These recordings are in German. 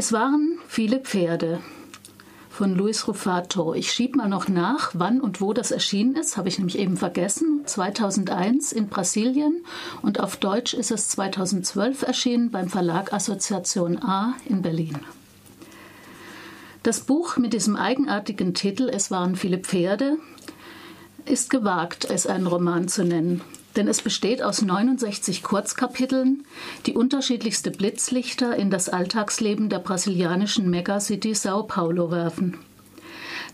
Es waren viele Pferde von Luis Rufato. Ich schieb mal noch nach, wann und wo das erschienen ist, habe ich nämlich eben vergessen. 2001 in Brasilien und auf Deutsch ist es 2012 erschienen beim Verlag Assoziation A in Berlin. Das Buch mit diesem eigenartigen Titel Es waren viele Pferde ist gewagt, es einen Roman zu nennen denn es besteht aus 69 Kurzkapiteln, die unterschiedlichste Blitzlichter in das Alltagsleben der brasilianischen Megacity Sao Paulo werfen.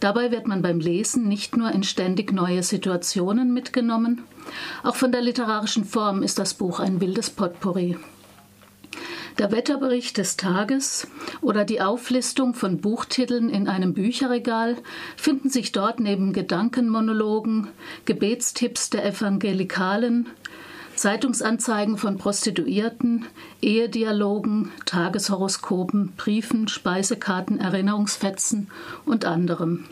Dabei wird man beim Lesen nicht nur in ständig neue Situationen mitgenommen, auch von der literarischen Form ist das Buch ein wildes Potpourri. Der Wetterbericht des Tages oder die Auflistung von Buchtiteln in einem Bücherregal finden sich dort neben Gedankenmonologen, Gebetstipps der Evangelikalen, Zeitungsanzeigen von Prostituierten, Ehedialogen, Tageshoroskopen, Briefen, Speisekarten, Erinnerungsfetzen und anderem.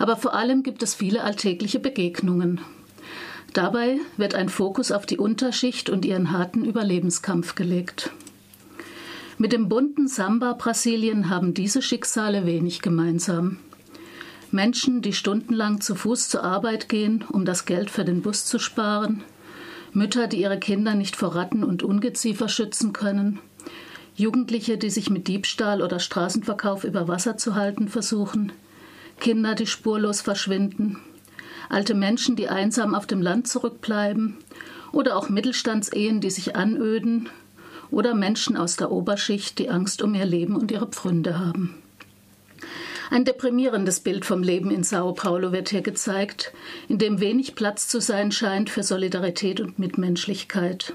Aber vor allem gibt es viele alltägliche Begegnungen. Dabei wird ein Fokus auf die Unterschicht und ihren harten Überlebenskampf gelegt. Mit dem bunten Samba Brasilien haben diese Schicksale wenig gemeinsam. Menschen, die stundenlang zu Fuß zur Arbeit gehen, um das Geld für den Bus zu sparen, Mütter, die ihre Kinder nicht vor Ratten und Ungeziefer schützen können, Jugendliche, die sich mit Diebstahl oder Straßenverkauf über Wasser zu halten versuchen, Kinder, die spurlos verschwinden, alte Menschen, die einsam auf dem Land zurückbleiben, oder auch Mittelstandsehen, die sich anöden, oder Menschen aus der Oberschicht, die Angst um ihr Leben und ihre Pfründe haben. Ein deprimierendes Bild vom Leben in Sao Paulo wird hier gezeigt, in dem wenig Platz zu sein scheint für Solidarität und Mitmenschlichkeit.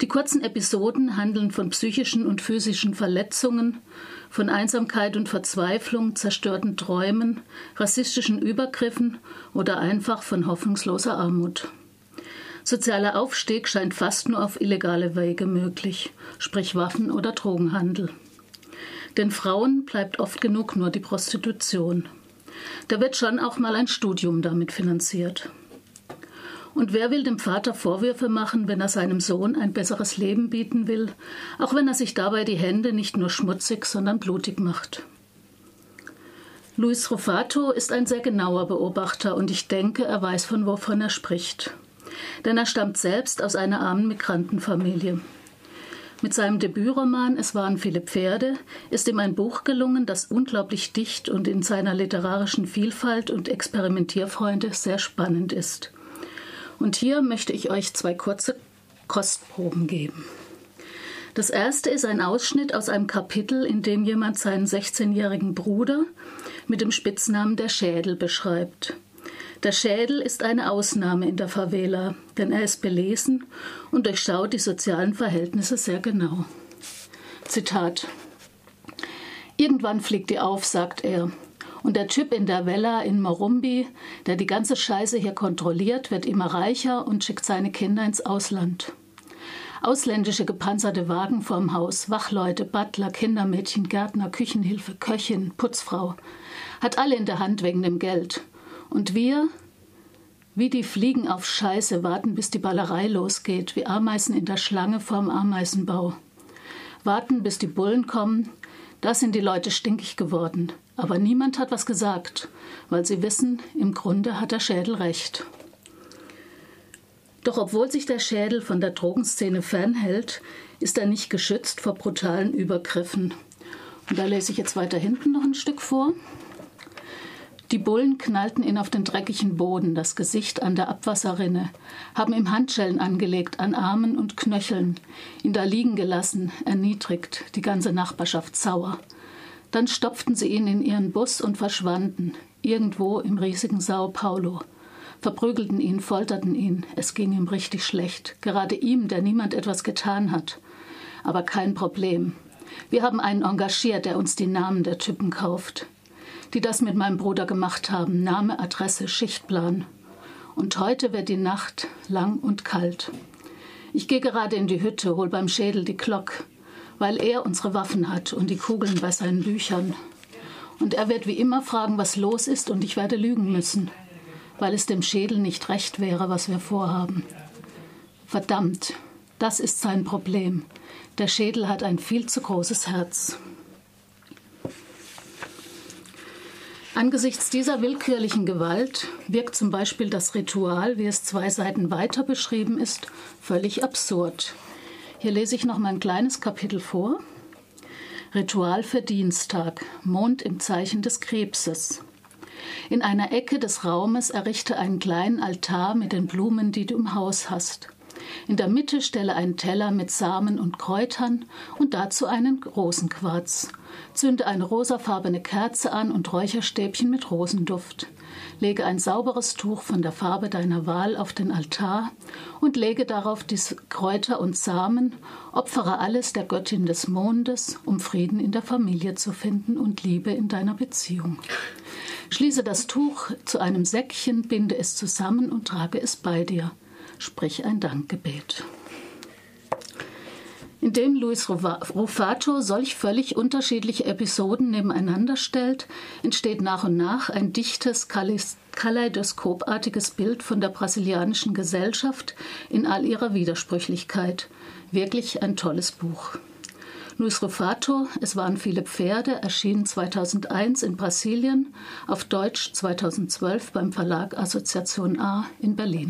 Die kurzen Episoden handeln von psychischen und physischen Verletzungen, von Einsamkeit und Verzweiflung, zerstörten Träumen, rassistischen Übergriffen oder einfach von hoffnungsloser Armut. Sozialer Aufstieg scheint fast nur auf illegale Wege möglich, sprich Waffen- oder Drogenhandel. Den Frauen bleibt oft genug nur die Prostitution. Da wird schon auch mal ein Studium damit finanziert. Und wer will dem Vater Vorwürfe machen, wenn er seinem Sohn ein besseres Leben bieten will, auch wenn er sich dabei die Hände nicht nur schmutzig, sondern blutig macht? Luis Rufato ist ein sehr genauer Beobachter und ich denke, er weiß, von wovon er spricht denn er stammt selbst aus einer armen Migrantenfamilie. Mit seinem Debütroman Es waren viele Pferde ist ihm ein Buch gelungen, das unglaublich dicht und in seiner literarischen Vielfalt und Experimentierfreunde sehr spannend ist. Und hier möchte ich euch zwei kurze Kostproben geben. Das erste ist ein Ausschnitt aus einem Kapitel, in dem jemand seinen 16-jährigen Bruder mit dem Spitznamen der Schädel beschreibt. Der Schädel ist eine Ausnahme in der Favela, denn er ist belesen und durchschaut die sozialen Verhältnisse sehr genau. Zitat Irgendwann fliegt die auf, sagt er. Und der Typ in der Villa in Morumbi, der die ganze Scheiße hier kontrolliert, wird immer reicher und schickt seine Kinder ins Ausland. Ausländische gepanzerte Wagen vorm Haus, Wachleute, Butler, Kindermädchen, Gärtner, Küchenhilfe, Köchin, Putzfrau. Hat alle in der Hand wegen dem Geld. Und wir, wie die Fliegen auf Scheiße, warten, bis die Ballerei losgeht, wie Ameisen in der Schlange vorm Ameisenbau. Warten, bis die Bullen kommen, da sind die Leute stinkig geworden. Aber niemand hat was gesagt, weil sie wissen, im Grunde hat der Schädel recht. Doch obwohl sich der Schädel von der Drogenszene fernhält, ist er nicht geschützt vor brutalen Übergriffen. Und da lese ich jetzt weiter hinten noch ein Stück vor. Die Bullen knallten ihn auf den dreckigen Boden, das Gesicht an der Abwasserrinne, haben ihm Handschellen angelegt an Armen und Knöcheln, ihn da liegen gelassen, erniedrigt, die ganze Nachbarschaft sauer. Dann stopften sie ihn in ihren Bus und verschwanden, irgendwo im riesigen Sao Paulo. Verprügelten ihn, folterten ihn, es ging ihm richtig schlecht, gerade ihm, der niemand etwas getan hat. Aber kein Problem. Wir haben einen engagiert, der uns die Namen der Typen kauft die das mit meinem Bruder gemacht haben. Name, Adresse, Schichtplan. Und heute wird die Nacht lang und kalt. Ich gehe gerade in die Hütte, hol beim Schädel die Glock, weil er unsere Waffen hat und die Kugeln bei seinen Büchern. Und er wird wie immer fragen, was los ist, und ich werde lügen müssen, weil es dem Schädel nicht recht wäre, was wir vorhaben. Verdammt, das ist sein Problem. Der Schädel hat ein viel zu großes Herz. Angesichts dieser willkürlichen Gewalt wirkt zum Beispiel das Ritual, wie es zwei Seiten weiter beschrieben ist, völlig absurd. Hier lese ich noch mal ein kleines Kapitel vor. Ritual für Dienstag, Mond im Zeichen des Krebses. In einer Ecke des Raumes errichte einen kleinen Altar mit den Blumen, die du im Haus hast. In der Mitte stelle einen Teller mit Samen und Kräutern und dazu einen Rosenquarz. Zünde eine rosafarbene Kerze an und Räucherstäbchen mit Rosenduft. Lege ein sauberes Tuch von der Farbe deiner Wahl auf den Altar und lege darauf die Kräuter und Samen, opfere alles der Göttin des Mondes, um Frieden in der Familie zu finden und Liebe in deiner Beziehung. Schließe das Tuch zu einem Säckchen, binde es zusammen und trage es bei dir sprich ein Dankgebet. Indem Luis Rufato solch völlig unterschiedliche Episoden nebeneinander stellt, entsteht nach und nach ein dichtes, kaleidoskopartiges Bild von der brasilianischen Gesellschaft in all ihrer Widersprüchlichkeit. Wirklich ein tolles Buch. Luis Rufato, Es waren viele Pferde, erschien 2001 in Brasilien, auf Deutsch 2012 beim Verlag Assoziation A in Berlin.